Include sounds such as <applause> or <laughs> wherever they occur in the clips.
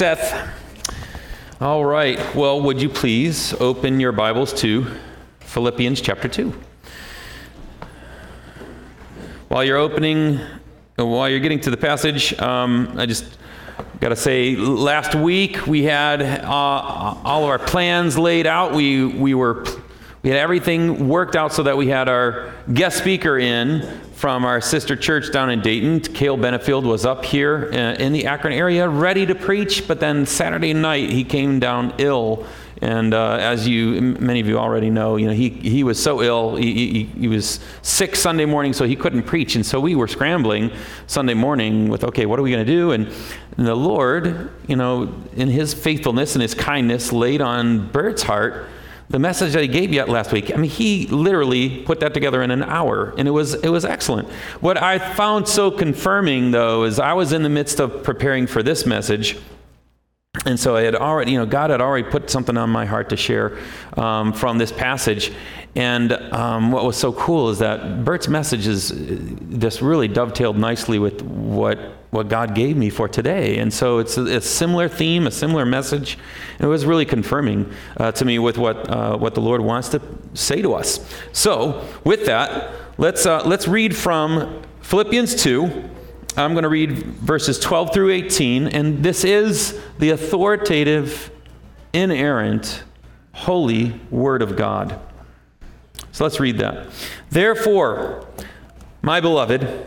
Seth. All right. Well, would you please open your Bibles to Philippians chapter 2? While you're opening, while you're getting to the passage, um, I just got to say, last week we had uh, all of our plans laid out. We, we were we had everything worked out so that we had our guest speaker in from our sister church down in Dayton. Cale Benefield was up here uh, in the Akron area ready to preach, but then Saturday night he came down ill. And uh, as you, many of you already know, you know he, he was so ill. He, he, he, was sick Sunday morning, so he couldn't preach. And so we were scrambling Sunday morning with, okay, what are we going to do? And, and the Lord, you know, in His faithfulness and His kindness, laid on Bert's heart the message that he gave you last week, I mean, he literally put that together in an hour, and it was, it was excellent. What I found so confirming, though, is I was in the midst of preparing for this message. And so I had already, you know, God had already put something on my heart to share um, from this passage. And um, what was so cool is that Bert's message is this really dovetailed nicely with what, what God gave me for today. And so it's a, similar theme, a similar message. It was really confirming uh, to me with what, uh, what the Lord wants to say to us. So, with that, let's, uh, let's read from Philippians 2. I'm going to read verses 12 through 18. And this is the authoritative, inerrant, holy Word of God. So let's read that. Therefore, my beloved,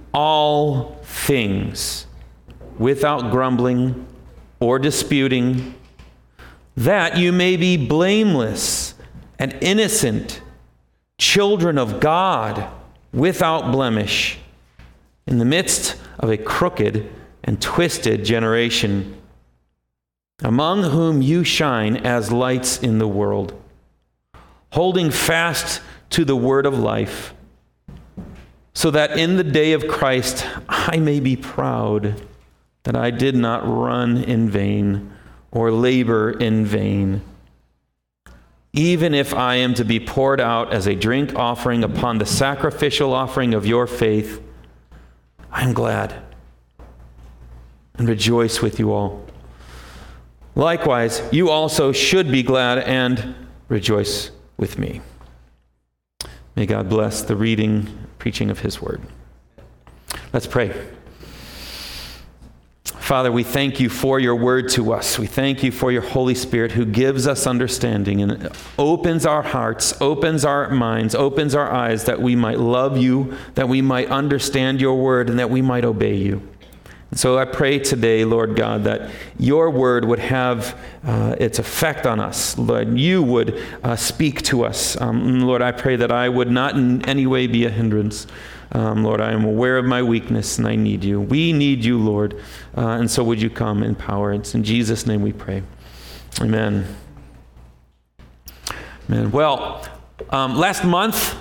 all things without grumbling or disputing, that you may be blameless and innocent, children of God without blemish, in the midst of a crooked and twisted generation among whom you shine as lights in the world, holding fast to the word of life, so that in the day of Christ I may be proud that I did not run in vain or labor in vain. Even if I am to be poured out as a drink offering upon the sacrificial offering of your faith, I am glad and rejoice with you all. Likewise, you also should be glad and rejoice with me. May God bless the reading, preaching of his word. Let's pray. Father, we thank you for your word to us. We thank you for your Holy Spirit who gives us understanding and opens our hearts, opens our minds, opens our eyes that we might love you, that we might understand your word, and that we might obey you. So I pray today, Lord God, that your word would have uh, its effect on us. Lord, you would uh, speak to us. Um, Lord, I pray that I would not in any way be a hindrance. Um, Lord, I am aware of my weakness and I need you. We need you, Lord. Uh, and so would you come in power? It's in Jesus' name we pray. Amen. Amen. Well, um, last month,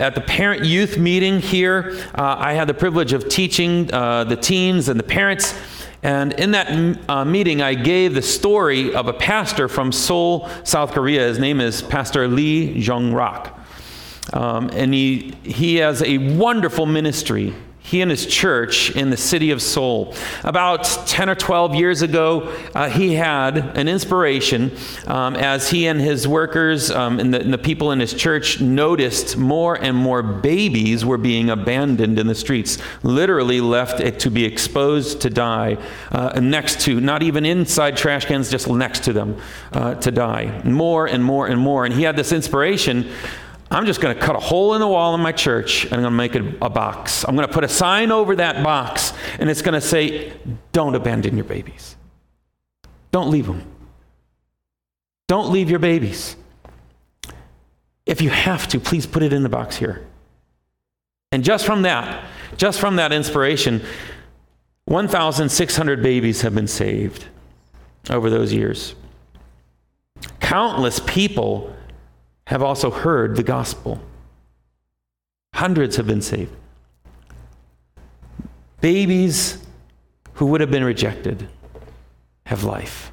at the parent youth meeting here, uh, I had the privilege of teaching uh, the teens and the parents. And in that uh, meeting, I gave the story of a pastor from Seoul, South Korea. His name is Pastor Lee Jong Rak. Um, and he, he has a wonderful ministry he and his church in the city of Seoul. About 10 or 12 years ago, uh, he had an inspiration um, as he and his workers um, and, the, and, the, people in his church noticed more and more babies were being abandoned in the streets, literally left to be exposed to die, uh, next to, not even inside trash cans, just next to them uh, to die. More and more and more. And he had this inspiration I'm just going to cut a hole in the wall in my church and I'm going to make it a box. I'm going to put a sign over that box and it's going to say, Don't abandon your babies. Don't leave them. Don't leave your babies. If you have to, please put it in the box here. And just from that, just from that inspiration, 1,600 babies have been saved. over those years. Countless people have also heard the gospel. Hundreds have been saved. Babies who would have been rejected have life.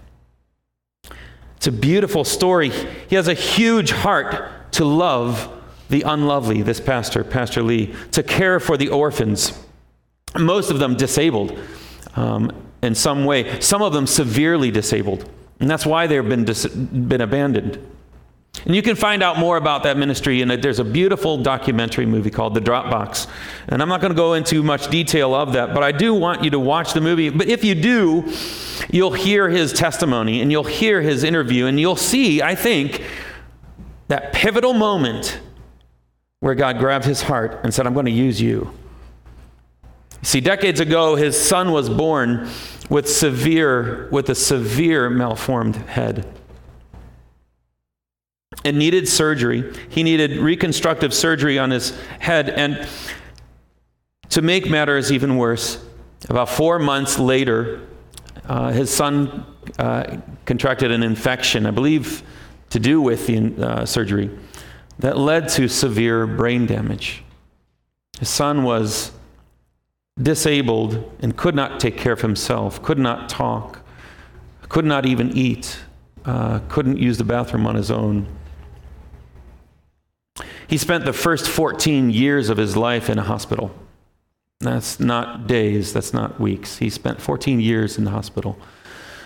It's a beautiful story. He has a huge heart to love the unlovely, this pastor, Pastor Lee, to care for the orphans, most of them disabled um, in some way, some of them severely disabled. And that's why they've been, dis- been abandoned. And you can find out more about that ministry, and there's a beautiful documentary movie called The Dropbox. And I'm not going to go into much detail of that, but I do want you to watch the movie. But if you do, you'll hear his testimony and you'll hear his interview, and you'll see, I think, that pivotal moment where God grabbed his heart and said, I'm going to use you. See, decades ago, his son was born with severe, with a severe malformed head. It needed surgery. He needed reconstructive surgery on his head. And to make matters even worse, about four months later, uh, his son uh, contracted an infection, I believe to do with the uh, surgery, that led to severe brain damage. His son was disabled and could not take care of himself, could not talk, could not even eat, uh, couldn't use the bathroom on his own. He spent the first 14 years of his life in a hospital. That's not days, that's not weeks. He spent 14 years in the hospital.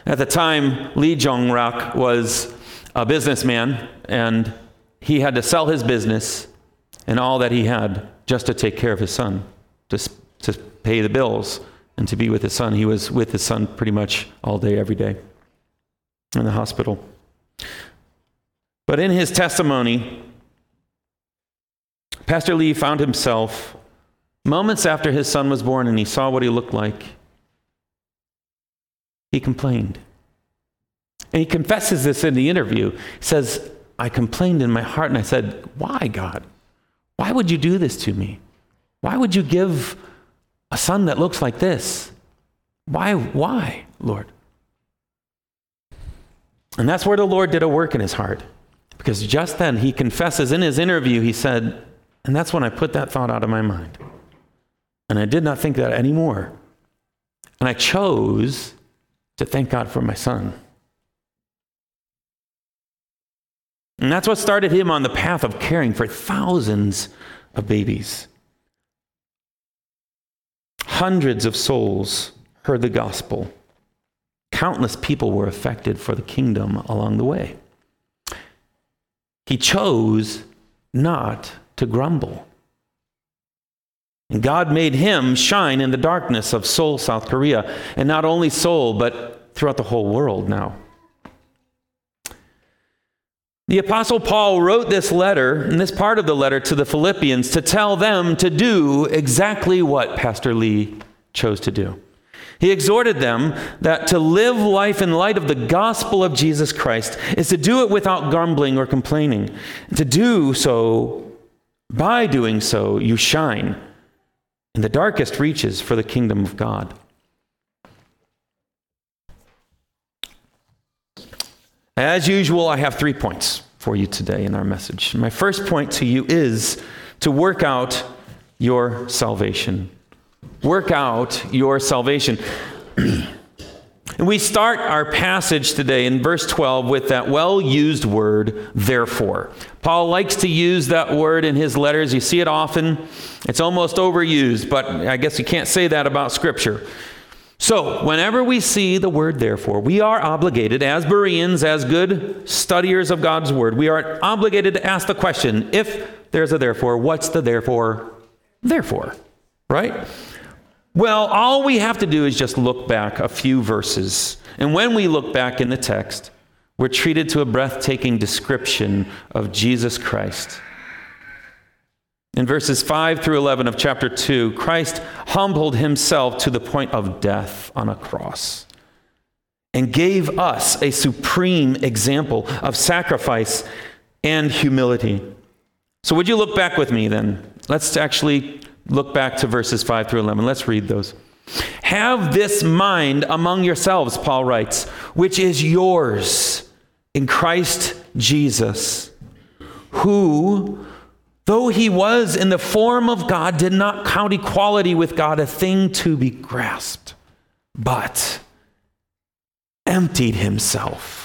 At the time, Lee Jong Rak was a businessman, and he had to sell his business and all that he had just to take care of his son, to, to pay the bills, and to be with his son. He was with his son pretty much all day, every day in the hospital. But in his testimony, Pastor Lee found himself moments after his son was born and he saw what he looked like. He complained. And he confesses this in the interview. He says, I complained in my heart and I said, Why, God? Why would you do this to me? Why would you give a son that looks like this? Why, why, Lord? And that's where the Lord did a work in his heart. Because just then he confesses in his interview, he said, and that's when I put that thought out of my mind. And I did not think that anymore. And I chose to thank God for my son. And that's what started him on the path of caring for thousands of babies. Hundreds of souls heard the gospel. Countless people were affected for the kingdom along the way. He chose not to grumble. And God made him shine in the darkness of Seoul, South Korea. And not only Seoul, but throughout the whole world now. The Apostle Paul wrote this letter, and this part of the letter to the Philippians, to tell them to do exactly what Pastor Lee chose to do. He exhorted them that to live life in light of the gospel of Jesus Christ is to do it without grumbling or complaining. To do so, by doing so, you shine in the darkest reaches for the kingdom of God. As usual, I have three points for you today in our message. My first point to you is to work out your salvation. Work out your salvation. <clears throat> and we start our passage today in verse 12 with that well used word, therefore. Paul likes to use that word in his letters. You see it often. It's almost overused, but I guess you can't say that about Scripture. So, whenever we see the word therefore, we are obligated, as Bereans, as good studiers of God's word, we are obligated to ask the question if there's a therefore, what's the therefore? Therefore, right? Well, all we have to do is just look back a few verses. And when we look back in the text, we're treated to a breathtaking description of Jesus Christ. In verses 5 through 11 of chapter 2, Christ humbled himself to the point of death on a cross and gave us a supreme example of sacrifice and humility. So, would you look back with me then? Let's actually look back to verses 5 through 11. Let's read those. Have this mind among yourselves, Paul writes, which is yours in Christ Jesus, who, though he was in the form of God, did not count equality with God a thing to be grasped, but emptied himself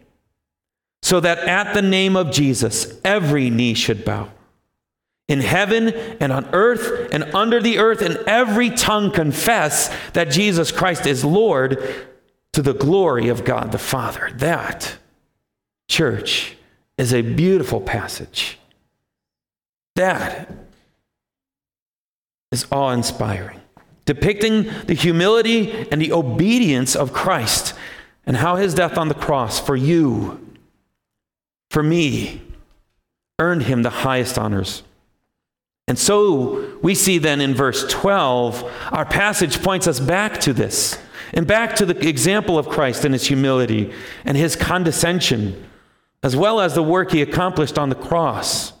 so that at the name of Jesus every knee should bow in heaven and on earth and under the earth, and every tongue confess that Jesus Christ is Lord to the glory of God the Father. That, church, is a beautiful passage. That is awe inspiring, depicting the humility and the obedience of Christ and how his death on the cross for you, for me, earned him the highest honors. And so we see then in verse 12, our passage points us back to this and back to the example of Christ and his humility and his condescension, as well as the work he accomplished on the cross.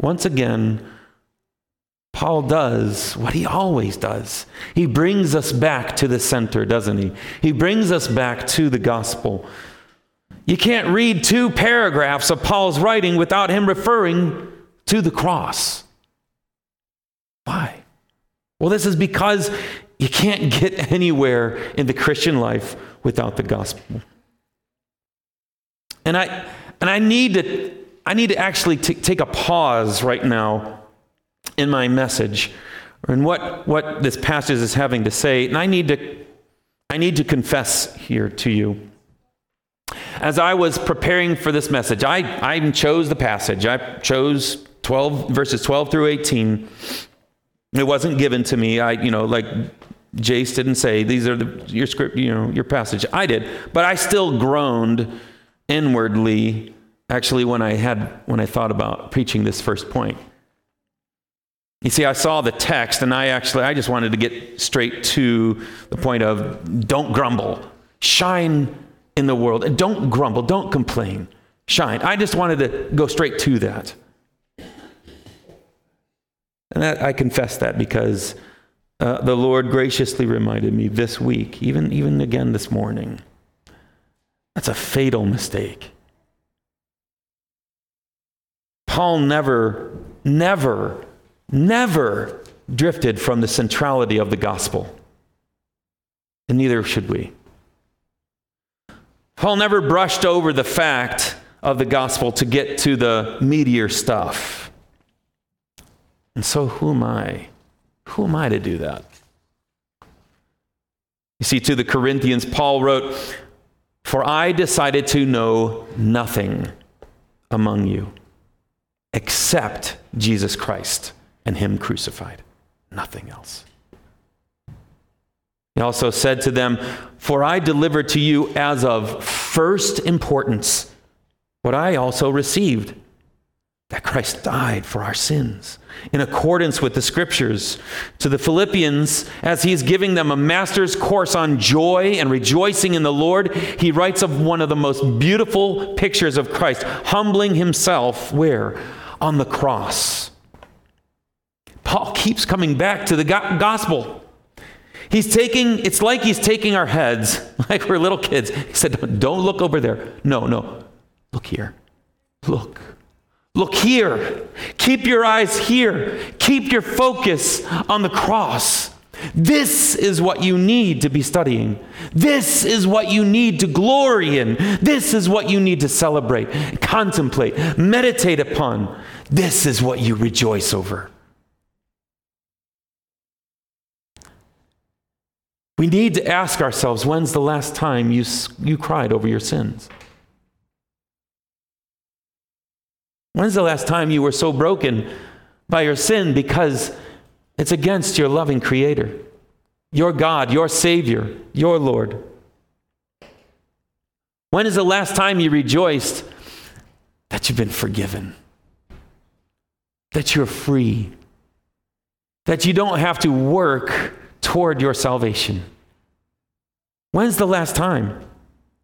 Once again, Paul does what he always does. He brings us back to the center, doesn't he? He brings us back to the gospel. You can't read two paragraphs of Paul's writing without him referring to the cross. Why? Well, this is because you can't <laughs> get anywhere in the Christian life without the gospel. And I, and I need to, I need to actually t- take a pause right now in my message and what, what this passage is having to say. And I need to, I need to confess here to you. As I was preparing for this message, I, I chose the passage. I chose 12 verses 12 through 18 it wasn't given to me. I you know like jace didn't say these are the, your script you know your passage. I did but i still groaned inwardly actually when i had when i thought about preaching this first point. You see i saw the text and i actually i just wanted to get straight to the point of don't grumble. Shine in the world and don't grumble don't complain shine i just wanted to go straight to that and that, I confess that because uh, the Lord graciously reminded me this week, even, even again this morning. That's a fatal mistake. Paul never, never, never drifted from the centrality of the gospel. And neither should we. Paul never brushed over the fact of the gospel to get to the meatier stuff. And so, who am I? Who am I to do that? You see, to the Corinthians, Paul wrote, For I decided to know nothing among you except Jesus Christ and Him crucified. Nothing else. He also said to them, For I delivered to you as of first importance what I also received that Christ died for our sins in accordance with the scriptures. To the Philippians, as he's giving them a master's course on joy and rejoicing in the Lord, he writes of one of the most beautiful pictures of Christ, humbling himself where? On the cross. Paul keeps coming back to the gospel. He's taking, it's like he's taking our heads, <laughs> like we're little kids. He said, Don't look over there. No, no. Look here. Look. Look here. Keep your eyes here. Keep your focus on the cross. This is what you need to be studying. This is what you need to glory in. This is what you need to celebrate, contemplate, meditate upon. This is what you rejoice over. We need to ask ourselves when's the last time you, you cried over your sins? When's the last time you were so broken by your sin because It's against your loving Creator, your God, your Savior, your Lord. When is the last time you rejoiced that you've been forgiven? That you're free? That you don't have to work toward your salvation? When's the last time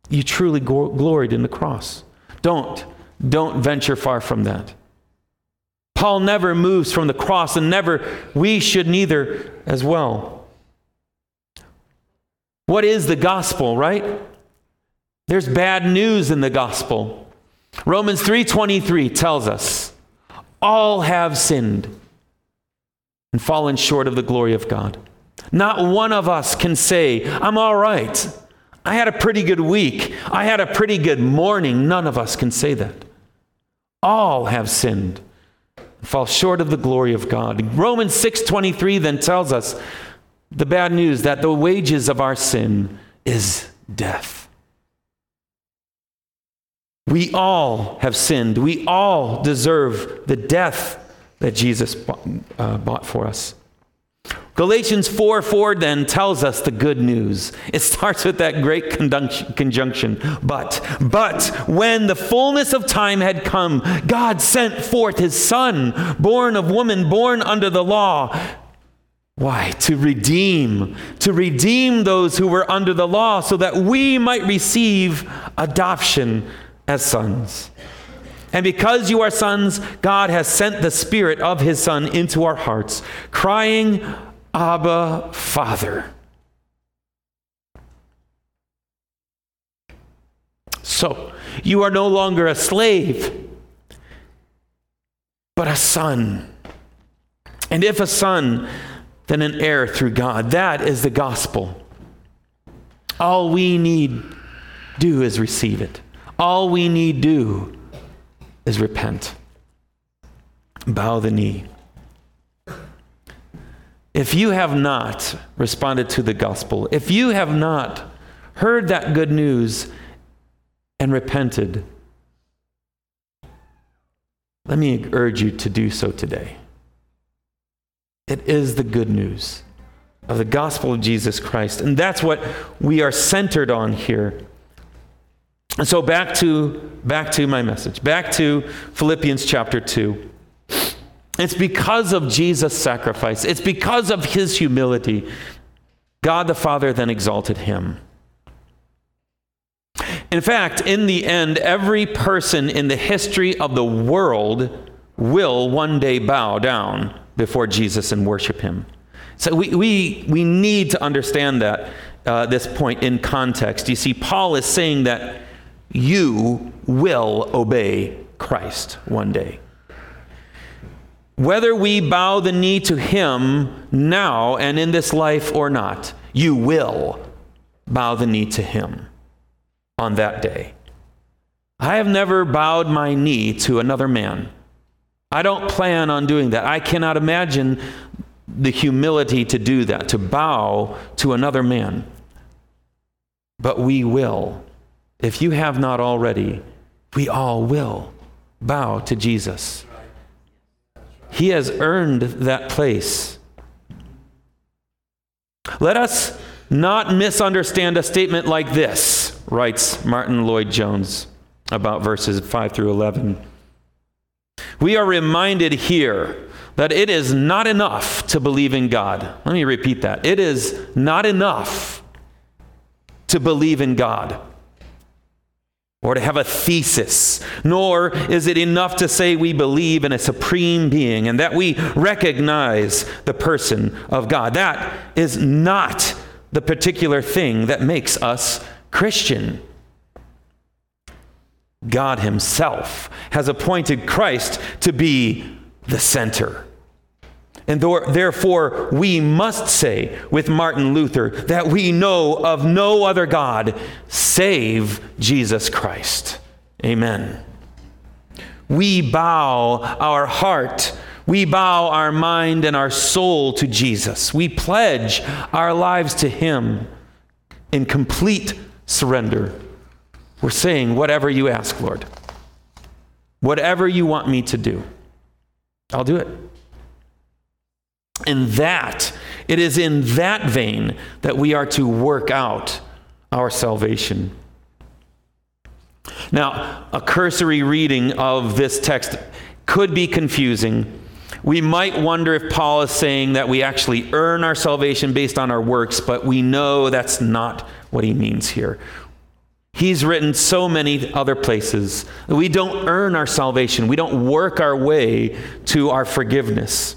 you truly gloried in the cross? Don't. Don't venture far from that. Paul never moves from the cross, and never, we should neither as well. What is the gospel, right? There's bad news in the gospel. Romans 3:23 tells us, all have sinned and fallen short of the glory of God. Not one of us can say, I'm all right. I had a pretty good week. I had a pretty good morning. None of us can say that. All have sinned fall short of the glory of God. Romans 6:23 then tells us the bad news that the wages of our sin is death. We all have sinned. We all deserve the death that Jesus bought, uh, bought for us. Galatians 4 4 then tells us the good news. It starts with that great conjunction, but. But when the fullness of time had come, God sent forth his Son, born of woman, born under the law. Why? To redeem, to redeem those who were under the law so that we might receive adoption as sons. And because you are sons, God has sent the Spirit of His Son into our hearts, crying, Abba, Father. So, you are no longer a slave, but a son. And if a son, then an heir through God. That is the gospel. All we need do is receive it. All we need do is repent. Bow the knee. If you have not responded to the gospel, if you have not heard that good news and repented, let me urge you to do so today. It is the good news of the gospel of Jesus Christ. And that's what we are centered on here. And so back to back to my message. Back to Philippians chapter 2. It's because of Jesus' sacrifice, it's because of his humility. God the Father then exalted him. In fact, in the end, every person in the history of the world will one day bow down before Jesus and worship him. So we, we, we need to understand that, uh, this point in context. You see, Paul is saying that you will obey Christ one day. Whether we bow the knee to him now and in this life or not, you will bow the knee to him on that day. I have never bowed my knee to another man. I don't plan on doing that. I cannot imagine the humility to do that, to bow to another man. But we will. If you have not already, we all will bow to Jesus. He has earned that place. Let us not misunderstand a statement like this, writes Martyn Lloyd-Jones about verses 5 through 11. We are reminded here that it is not enough to believe in God. Let me repeat that. It is not enough to believe in God or to have a thesis, nor is it enough to say we believe in a supreme being and that we recognize the person of God. That is not the particular thing that makes us Christian. God Himself has appointed Christ to be the center. And therefore, we must say with Martin Luther that we know of no other God save Jesus Christ. Amen. We bow our heart, we bow our mind and our soul to Jesus. We pledge our lives to Him in complete surrender. We're saying, whatever you ask, Lord, whatever you want me to do, I'll do it. And that, it is in that vein that we are to work out our salvation. Now, a cursory reading of this text could be confusing. We might wonder if Paul is saying that we actually earn our salvation based on our works, but we know that's not what he means here. He's written so many other places. We don't earn our salvation, we don't work our way to our forgiveness.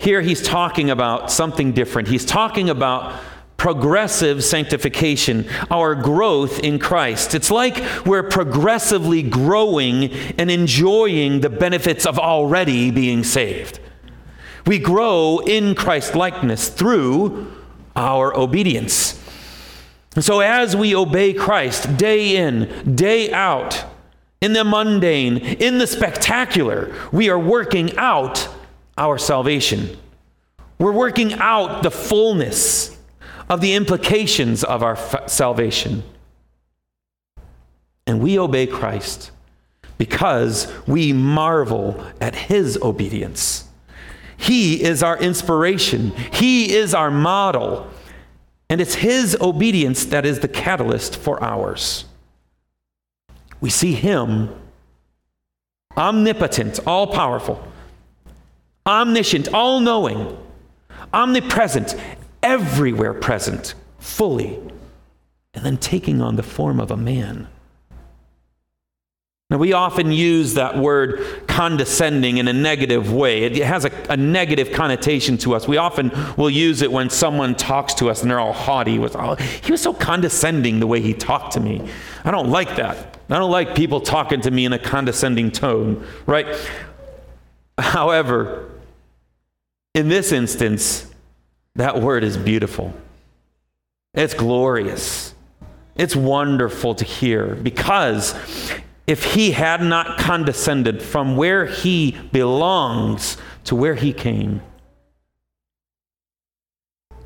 Here he's talking about something different. He's talking about progressive sanctification, our growth in Christ. It's like we're progressively growing and enjoying the benefits of already being saved. We grow in Christ likeness through our obedience. And so, as we obey Christ day in, day out, in the mundane, in the spectacular, we are working out our salvation. We're working out the fullness of the implications of our f- salvation. And we obey Christ because we marvel at his obedience. He is our inspiration, he is our model, and it's his obedience that is the catalyst for ours. We see him omnipotent, all powerful, omniscient, all knowing, omnipresent, everywhere present, fully, and then taking on the form of a man. Now, we often use that word condescending in a negative way. It has a, a, negative connotation to us. We often will use it when someone talks to us and they're all haughty with, oh, he was so condescending the way he talked to me. I don't like that. I don't like people talking to me in a condescending tone, right? However, in this instance, that word is beautiful. It's glorious. It's wonderful to hear because if he had not condescended from where he belongs to where he came,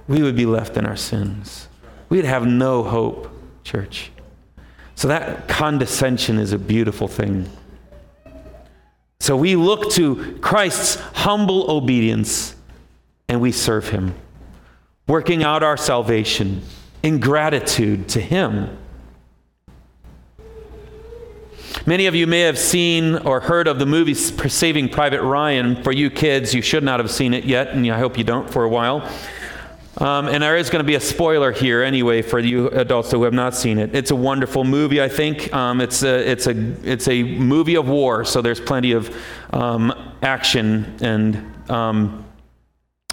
we would be left in our sins. We'd have no hope, church. So that condescension is a beautiful thing. So we look to Christ's humble obedience and we serve him working out our salvation in gratitude to Him. Many of you may have seen or heard of the movie Saving Private Ryan. For you kids, you should not have seen it yet, and I hope you don't for a while. Um, and there is going to be a spoiler here anyway for you adults who have not seen it. It's a wonderful movie, I think. Um, it's, a, it's, a, it's a movie of war, so there's plenty of um, action and um,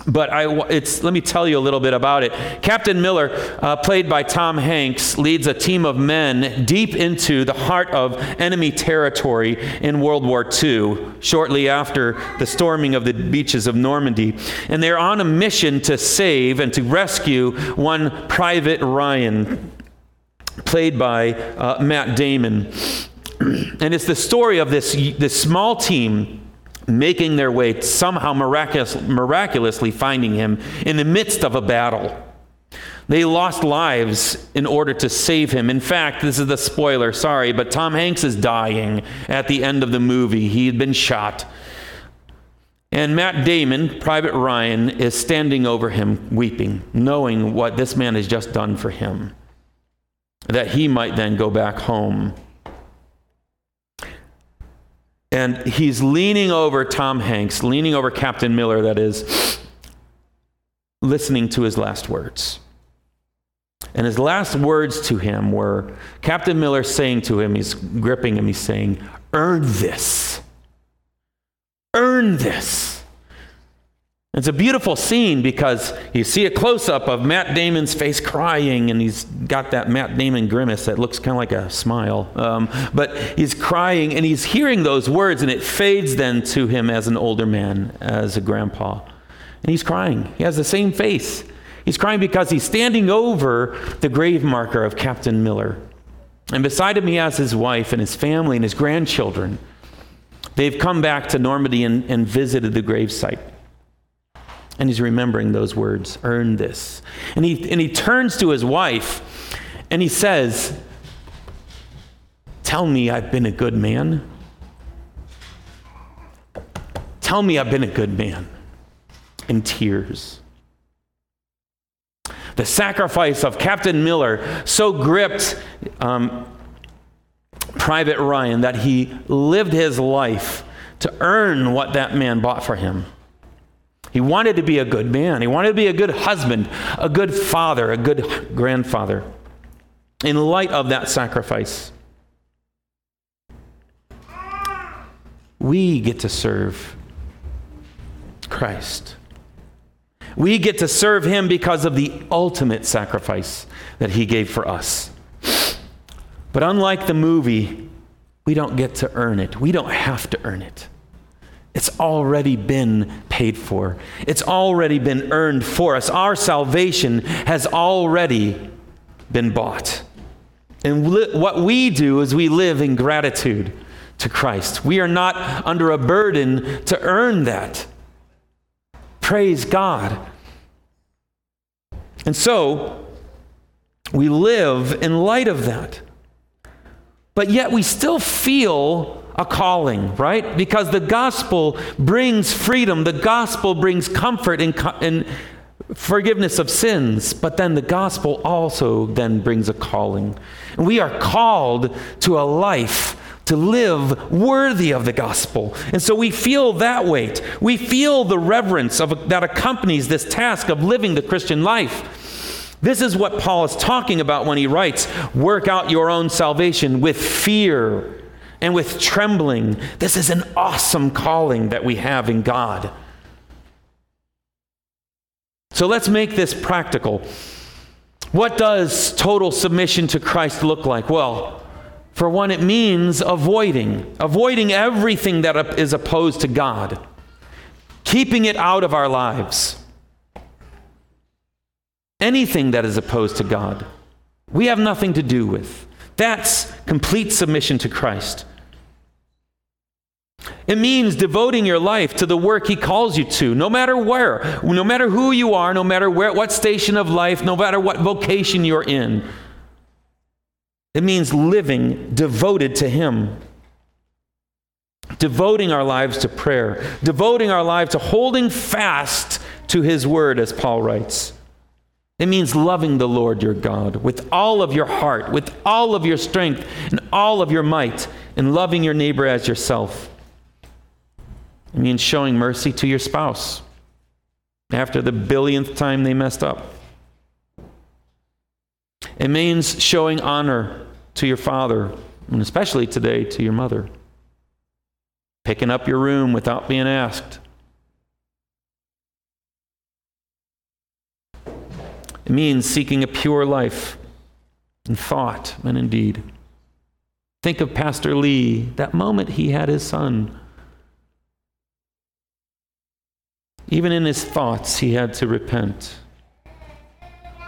but I, let me tell you a little bit about it. Captain Miller, uh, played by Tom Hanks, leads a team of men deep into the heart of enemy territory in World War II, shortly after the storming of the beaches of Normandy. And they're on a mission to save and to rescue one Private Ryan, played by uh, Matt Damon. <clears throat> And it's the story of this, this small team making their way, somehow miraculous, miraculously finding him in the midst of a battle. They lost lives in order to save him. In fact, this is the spoiler, sorry, but Tom Hanks is dying at the end of the movie. He had been shot. And Matt Damon, Private Ryan, is standing over him weeping, knowing what this man has just done for him, that he might then go back home. And he's leaning over Tom Hanks, leaning over Captain Miller, that is, listening to his last words. And his last words to him were Captain Miller saying to him, he's gripping him, he's saying, Earn this. Earn this. It's a beautiful scene because you see a close up of Matt Damon's face crying, and he's got that Matt Damon grimace that looks kind of like a smile. Um, but he's crying, and he's hearing those words, and it fades then to him as an older man, as a grandpa. And he's crying. He has the same face. He's crying because he's standing over the grave marker of Captain Miller. And beside him, he has his wife and his family and his grandchildren. They've come back to Normandy and, and visited the gravesite. And he's remembering those words earn this. And he, and he turns to his wife and he says, Tell me I've been a good man. Tell me I've been a good man. In tears. The sacrifice of Captain Miller so gripped um, Private Ryan that he lived his life to earn what that man bought for him. He wanted to be a good man. He wanted to be a good husband, a good father, a good grandfather. In light of that sacrifice, we get to serve Christ. We get to serve him because of the ultimate sacrifice that he gave for us. But unlike the movie, we don't get to earn it. We don't have to earn it. It's already been paid for. It's already been earned for us. Our salvation has already been bought. And li- what we do is we live in gratitude to Christ. We are not under a burden to earn that. Praise God. And so, we live in light of that. But yet, we still feel a calling, right? Because the gospel brings freedom, the gospel brings comfort and, and forgiveness of sins, but then the gospel also then brings a calling. And we are called to a life to live worthy of the gospel. And so we feel that weight. We feel the reverence of, that accompanies this task of living the Christian life. This is what Paul is talking about when he writes, Work out your own salvation with fear and with trembling. This is an awesome calling that we have in God. So let's make this practical. What does total submission to Christ look like? Well, for one, it means avoiding, avoiding everything that is opposed to God, keeping it out of our lives. Anything that is opposed to God, we have nothing to do with. That's complete submission to Christ. It means devoting your life to the work He calls you to, no matter where, no matter who you are, no matter where, what station of life, no matter what vocation you're in. It means living devoted to Him. Devoting our lives to prayer, devoting our lives to holding fast to His word, as Paul writes. It means loving the Lord your God with all of your heart, with all of your strength, and all of your might, and loving your neighbor as yourself. It means showing mercy to your spouse after the billionth time they messed up. It means showing honor to your father, and especially today to your mother. Picking up your room without being asked. It means seeking a pure life in thought and in deed. Think of Pastor Lee, that moment he had his son. Even in his thoughts, he had to repent.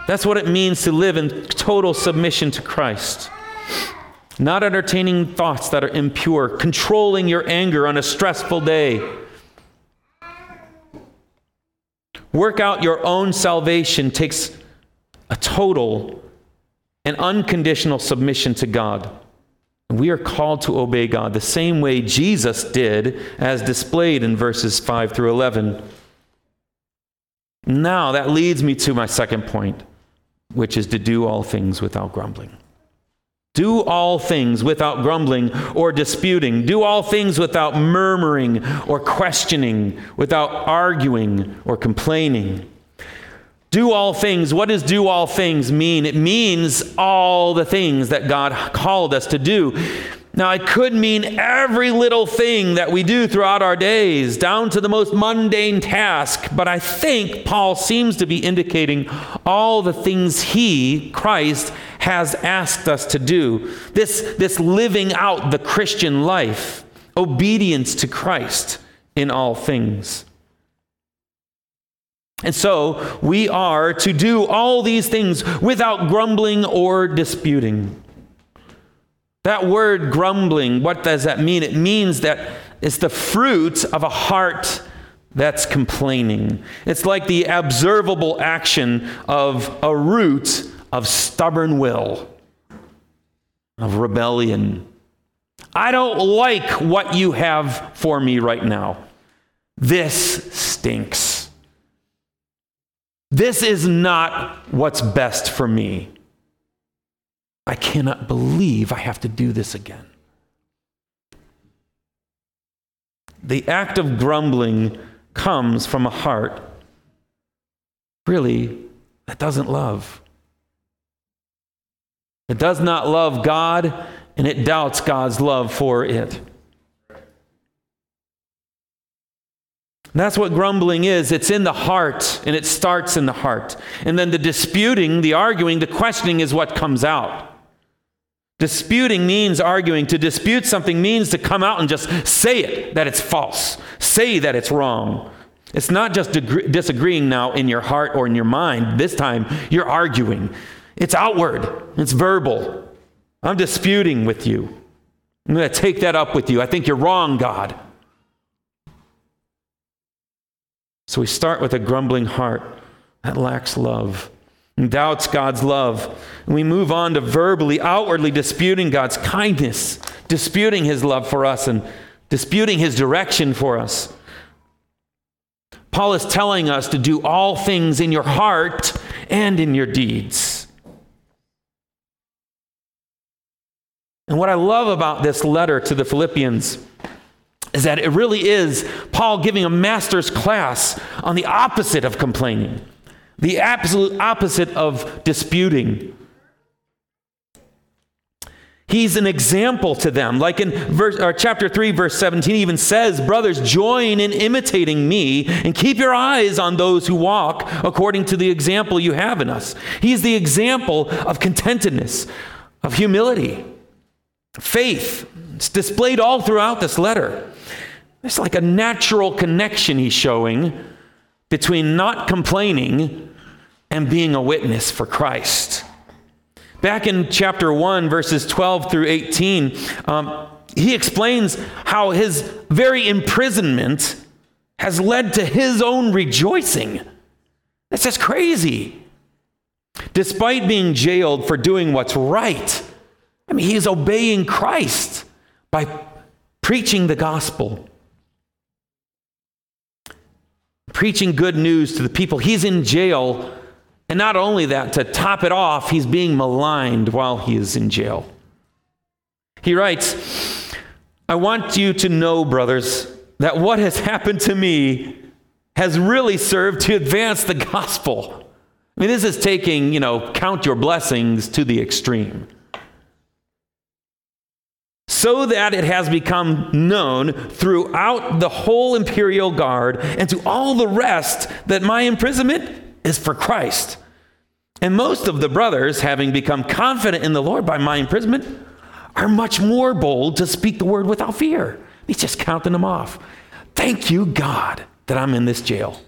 That's what it means to live in total submission to Christ. Not entertaining thoughts that are impure, controlling your anger on a stressful day. Work out your own salvation takes a total and unconditional submission to God. We are called to obey God the same way Jesus did, as displayed in verses 5 through 11. Now, that leads me to my second point, which is to do all things without grumbling. Do all things without grumbling or disputing. Do all things without murmuring or questioning, without arguing or complaining. Do all things. What does do all things mean? It means all the things that God called us to do. Now, it could mean every little thing that we do throughout our days, down to the most mundane task, but I think Paul seems to be indicating all the things he, Christ, has asked us to do. This, this living out the Christian life, obedience to Christ in all things. And so we are to do all these things without grumbling or disputing. That word grumbling, what does that mean? It means that it's the fruit of a heart that's complaining. It's like the observable action of a root of stubborn will, of rebellion. I don't like what you have for me right now. This stinks. This is not what's best for me. I cannot believe I have to do this again. The act of grumbling comes from a heart, really, that doesn't love. It does not love God, and it doubts God's love for it. That's what grumbling is. It's in the heart, and it starts in the heart. And then the disputing, the arguing, the questioning is what comes out. Disputing means arguing. To dispute something means to come out and just say it, that it's false, say that it's wrong. It's not just disagreeing now in your heart or in your mind. This time, you're arguing. It's outward, it's verbal. I'm disputing with you. I'm going to take that up with you. I think you're wrong, God. So we start with a grumbling heart that lacks love and doubts God's love. And we move on to verbally, outwardly disputing God's kindness, disputing his love for us, and disputing his direction for us. Paul is telling us to do all things in your heart and in your deeds. And what I love about this letter to the Philippians is that it really is Paul giving a master's class on the opposite of complaining, the absolute opposite of disputing. He's an example to them. Like in verse, or chapter 3, verse 17, even says, Brothers, join in imitating me and keep your eyes on those who walk according to the example you have in us. He's the example of contentedness, of humility, faith. It's displayed all throughout this letter. It's like a natural connection he's showing between not complaining and being a witness for Christ. Back in chapter 1, verses 12 through 18, um, he explains how his very imprisonment has led to his own rejoicing. That's just crazy. Despite being jailed for doing what's right, I mean, he is obeying Christ by preaching the gospel preaching good news to the people. He's in jail. And not only that, to top it off, he's being maligned while he is in jail. He writes, I want you to know, brothers, that what has happened to me has really served to advance the gospel. I mean, this is taking, you know, count your blessings to the extreme so that it has become known throughout the whole imperial guard and to all the rest that my imprisonment is for Christ. And most of the brothers, having become confident in the Lord by my imprisonment, are much more bold to speak the word without fear. He's just counting them off. Thank you, God, that I'm in this jail.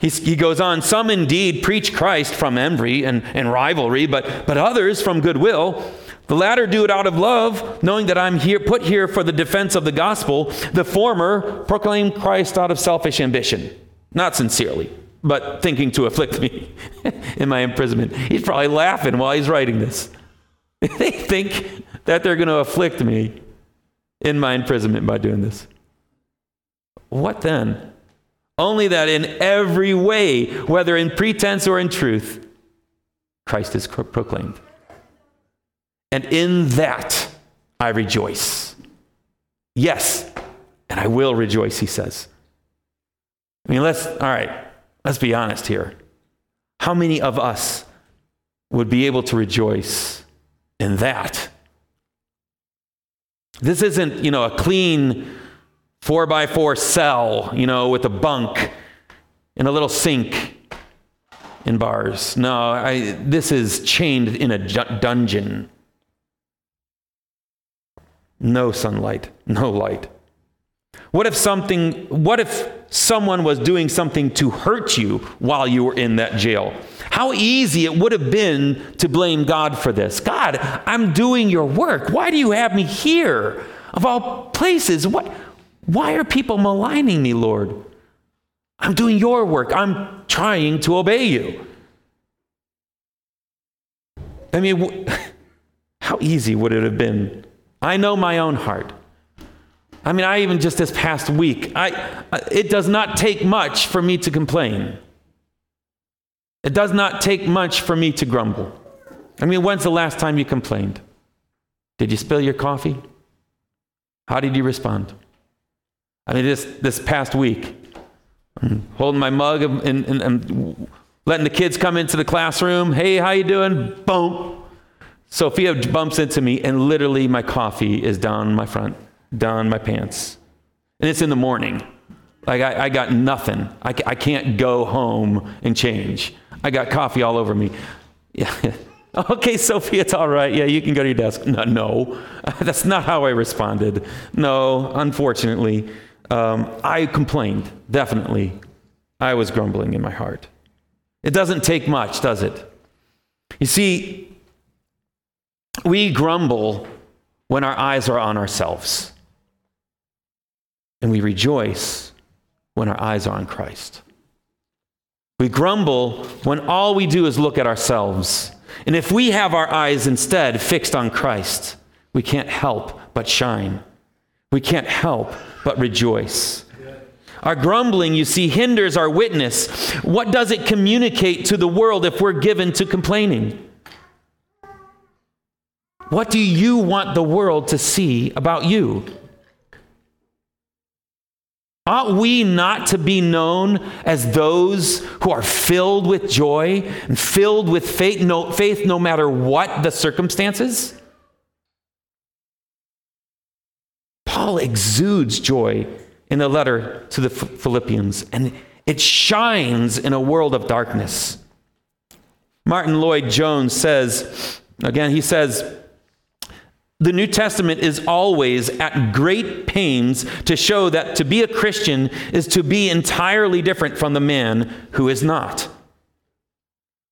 He's, he goes on, some indeed preach Christ from envy and, and rivalry, but, but others from goodwill. The latter do it out of love, knowing that I'm here put here for the defense of the gospel. The former proclaim Christ out of selfish ambition, not sincerely, but thinking to afflict me <laughs> in my imprisonment. He's probably laughing while he's writing this. <laughs> they think that they're going to afflict me in my imprisonment by doing this. What then? Only that in every way, whether in pretense or in truth, Christ is proclaimed. And in that I rejoice. Yes, and I will rejoice, he says. I mean, let's, all right, let's be honest here. How many of us would be able to rejoice in that? This isn't, you know, a clean four by four cell, you know, with a bunk and a little sink in bars. No, I, this is chained in a dungeon no sunlight, no light. What if something, what if someone was doing something to hurt you while you were in that jail? How easy it would have been to blame God for this. God, I'm doing your work. Why do you have me here? Of all places, what, why are people maligning me, Lord? I'm doing your work. I'm trying to obey you. I mean, <laughs> how easy would it have been I know my own heart. I mean, I even just this past week, I, it does not take much for me to complain. It does not take much for me to grumble. I mean, when's the last time you complained? Did you spill your coffee? How did you respond? I mean, this, this past week, I'm holding my mug and, and, and letting the kids come into the classroom. Hey, how you doing? Boom. Sophia bumps into me, and literally my coffee is down my front, down my pants. And it's in the morning. Like, I, I got nothing. I, I can't go home and change. I got coffee all over me. Yeah. <laughs> okay, Sophie, it's all right. Yeah, you can go to your desk. No, no. <laughs> that's not how I responded. No, unfortunately. Um, I complained, definitely. I was grumbling in my heart. It doesn't take much, does it? You see, we grumble when our eyes are on ourselves, and we rejoice when our eyes are on Christ. We grumble when all we do is look at ourselves. And if we have our eyes instead fixed on Christ, we can't help but shine. We can't help but rejoice. Our grumbling, you see, hinders our witness. What does it communicate to the world if we're given to complaining? What do you want the world to see about you? Ought we not to be known as those who are filled with joy and filled with faith no, faith no matter what the circumstances? Paul exudes joy in the letter to the Philippians, and it shines in a world of darkness. Martyn Lloyd-Jones says, again, he says, the New Testament is always at great pains to show that to be a Christian is to be entirely different from the man who is not.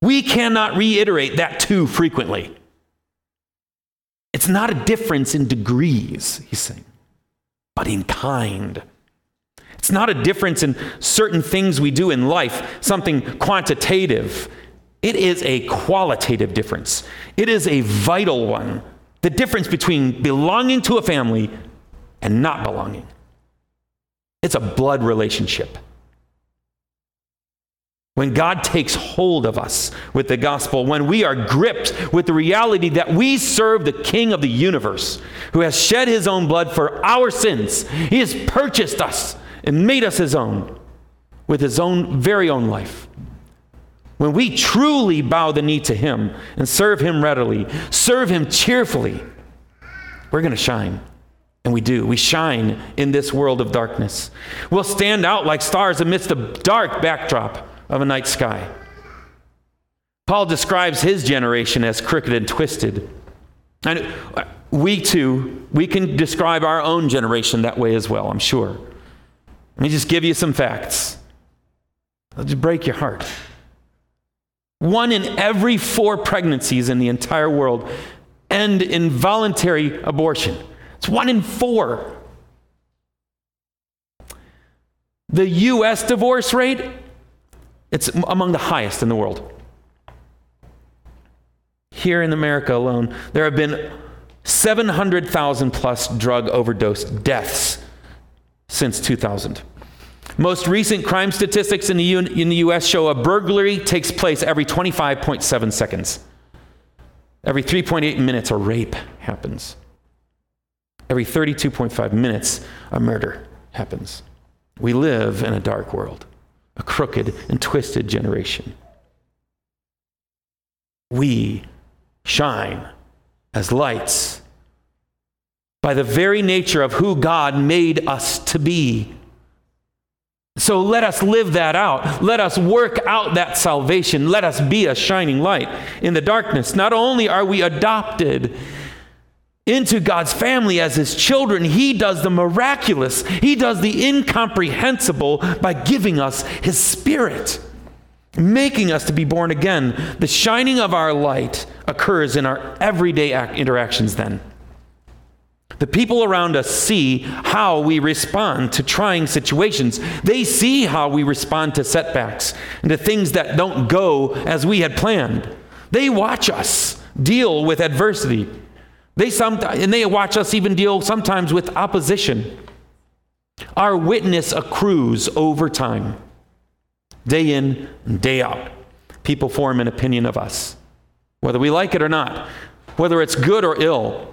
We cannot reiterate that too frequently. It's not a difference in degrees, he's saying, but in kind. It's not a difference in certain things we do in life, something quantitative. It is a qualitative difference. It is a vital one. The difference between belonging to a family and not belonging. It's a blood relationship. When God takes hold of us with the gospel, when we are gripped with the reality that we serve the King of the universe who has shed his own blood for our sins, he has purchased us and made us his own with his own very own life. When we truly bow the knee to him and serve him readily, serve him cheerfully, we're going to shine. And we do. We shine in this world of darkness. We'll stand out like stars amidst the dark backdrop of a night sky. Paul describes his generation as crooked and twisted. And we too, we can describe our own generation that way as well, I'm sure. Let me just give you some facts. I'll just break your heart. One in every four pregnancies in the entire world end in voluntary abortion. It's one in four. The US divorce rate, it's among the highest in the world. Here in America alone, there have been 700,000 plus drug overdose deaths since 2000. Most recent crime statistics in the, U- in the US show a burglary takes place every 25.7 seconds. Every 3.8 minutes, a rape happens. Every 32.5 minutes, a murder happens. We live in a dark world, a crooked and twisted generation. We shine as lights by the very nature of who God made us to be. So let us live that out. Let us work out that salvation. Let us be a shining light in the darkness. Not only are we adopted into God's family as his children, he does the miraculous, he does the incomprehensible by giving us his spirit, making us to be born again. The shining of our light occurs in our everyday interactions then. The people around us see how we respond to trying situations. They see how we respond to setbacks and to things that don't go as we had planned. They watch us deal with adversity. They some, and they watch us even deal sometimes with opposition. Our witness accrues over time, day in and day out. People form an opinion of us, whether we like it or not, whether it's good or ill.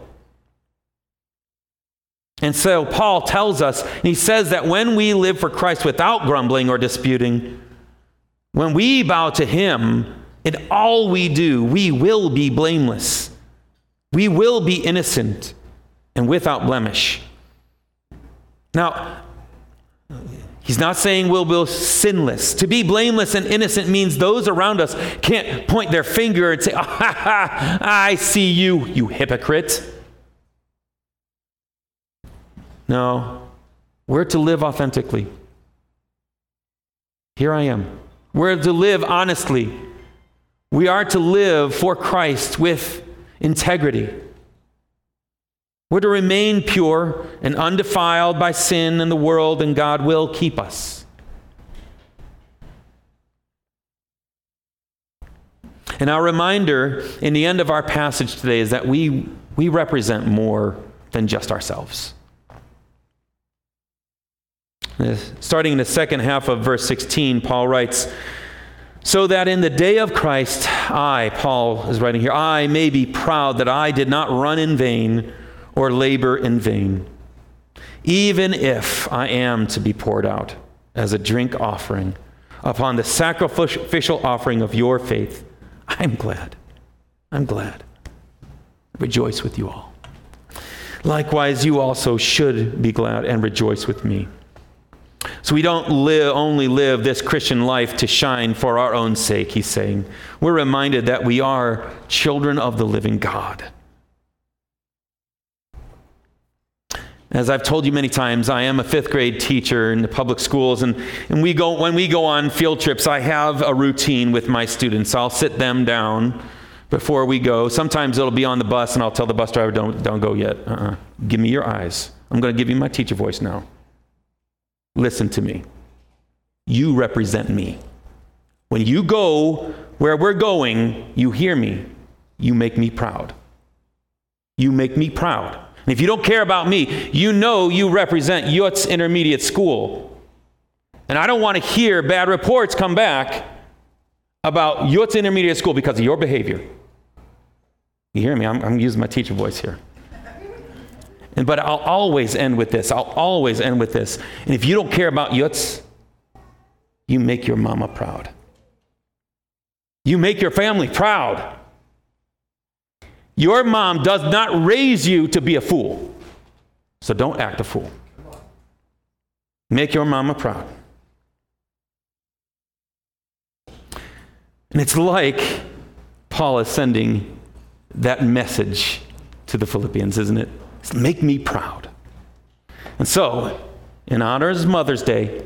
And so Paul tells us, he says that when we live for Christ without grumbling or disputing, when we bow to him in all we do, we will be blameless. We will be innocent and without blemish. Now, he's not saying we'll be sinless. To be blameless and innocent means those around us can't point their finger and say, <laughs> ah, ha, ha, I see you, you hypocrite. No, we're to live authentically. Here I am. We're to live honestly. We are to live for Christ with integrity. We're to remain pure and undefiled by sin and the world, and God will keep us. And our reminder in the end of our passage today is that we, we represent more than just ourselves. Starting in the second half of verse 16, Paul writes, So that in the day of Christ, I, Paul is writing here, I may be proud that I did not run in vain or labor in vain, even if I am to be poured out as a drink offering upon the sacrificial offering of your faith. I'm glad. I'm glad. Rejoice with you all. Likewise, you also should be glad and rejoice with me. So we don't live, only live this Christian life to shine for our own sake, he's saying. We're reminded that we are children of the living God. As I've told you many times, I am a fifth grade teacher in the public schools, and, and we go, when we go on field trips, I have a routine with my students. I'll sit them down before we go. Sometimes it'll be on the bus, and I'll tell the bus driver, don't, don't go yet. Uh-uh. Give me your eyes. I'm going to give you my teacher voice now. Listen to me. You represent me. When you go where we're going, you hear me. You make me proud. You make me proud. And if you don't care about me, you know you represent Yutz Intermediate School. And I don't want to hear bad reports come back about Yutz Intermediate School because of your behavior. You hear me? I'm, I'm using my teacher voice here. And, but I'll always end with this. I'll always end with this. And if you don't care about Yutz, you make your mama proud. You make your family proud. Your mom does not raise you to be a fool. So don't act a fool. Make your mama proud. And it's like Paul is sending that message to the Philippians, isn't it? Make me proud. And so, in honor of Mother's Day,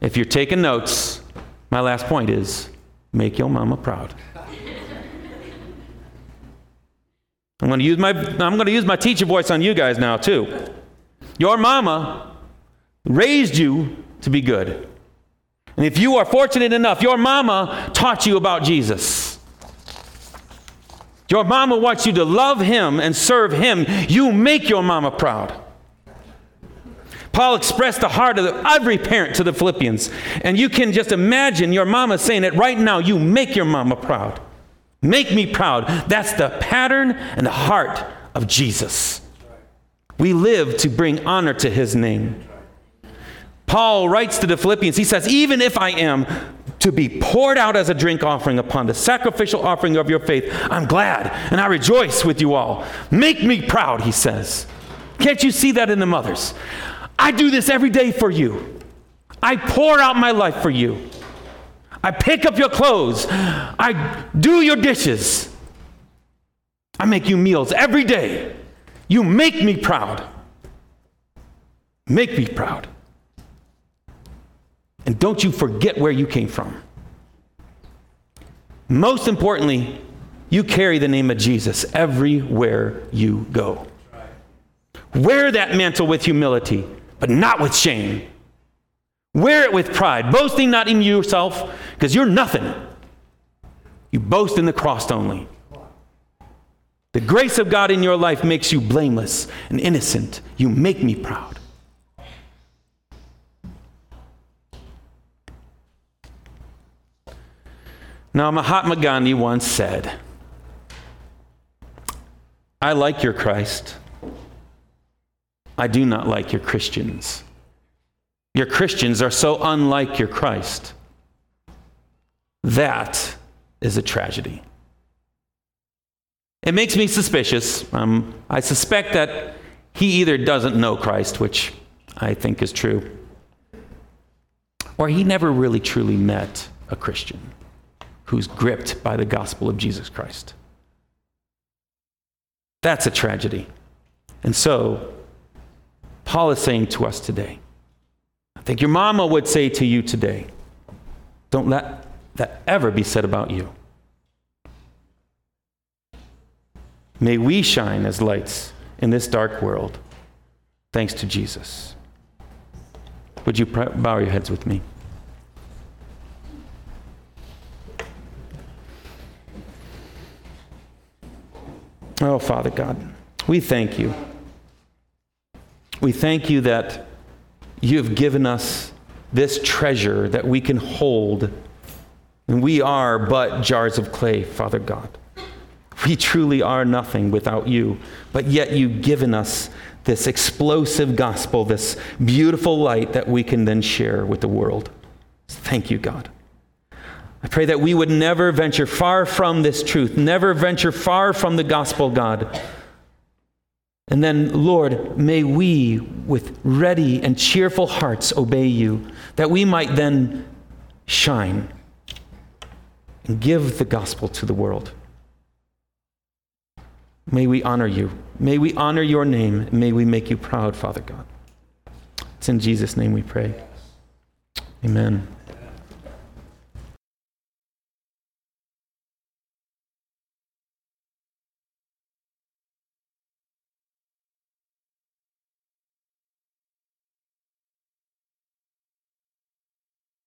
if you're taking notes, my last point is make your mama proud. I'm going to use my I'm going to use my teacher voice on you guys now too. Your mama raised you to be good. And if you are fortunate enough, your mama taught you about Jesus. Your mama wants you to love him and serve him. You make your mama proud. Paul expressed the heart of every parent to the Philippians. And you can just imagine your mama saying it right now. You make your mama proud. Make me proud. That's the pattern and the heart of Jesus. We live to bring honor to his name. Paul writes to the Philippians, he says, Even if I am to be poured out as a drink offering upon the sacrificial offering of your faith. I'm glad and I rejoice with you all. Make me proud, he says. Can't you see that in the mothers? I do this every day for you. I pour out my life for you. I pick up your clothes. I do your dishes. I make you meals every day. You make me proud. Make me proud. And don't you forget where you came from. Most importantly, you carry the name of Jesus everywhere you go. Wear that mantle with humility, but not with shame. Wear it with pride, boasting not in yourself, because you're nothing. You boast in the cross only. The grace of God in your life makes you blameless and innocent. You make me proud. Now, Mahatma Gandhi once said, I like your Christ. I do not like your Christians. Your Christians are so unlike your Christ. That is a tragedy. It makes me suspicious. Um, I suspect that he either doesn't know Christ, which I think is true, or he never really truly met a Christian who's gripped by the gospel of Jesus Christ. That's a tragedy. And so, Paul is saying to us today, I think your mama would say to you today, don't let that ever be said about you. May we shine as lights in this dark world, thanks to Jesus. Would you bow your heads with me? Oh, Father God, we thank you. We thank you that you have given us this treasure that we can hold. And we are but jars of clay, Father God. We truly are nothing without you, but yet you've given us this explosive gospel, this beautiful light that we can then share with the world. Thank you, God. I pray that we would never venture far from this truth, never venture far from the gospel, God. And then, Lord, may we, with ready and cheerful hearts, obey you, that we might then shine and give the gospel to the world. May we honor you. May we honor your name. May we make you proud, Father God. It's in Jesus' name we pray. Amen.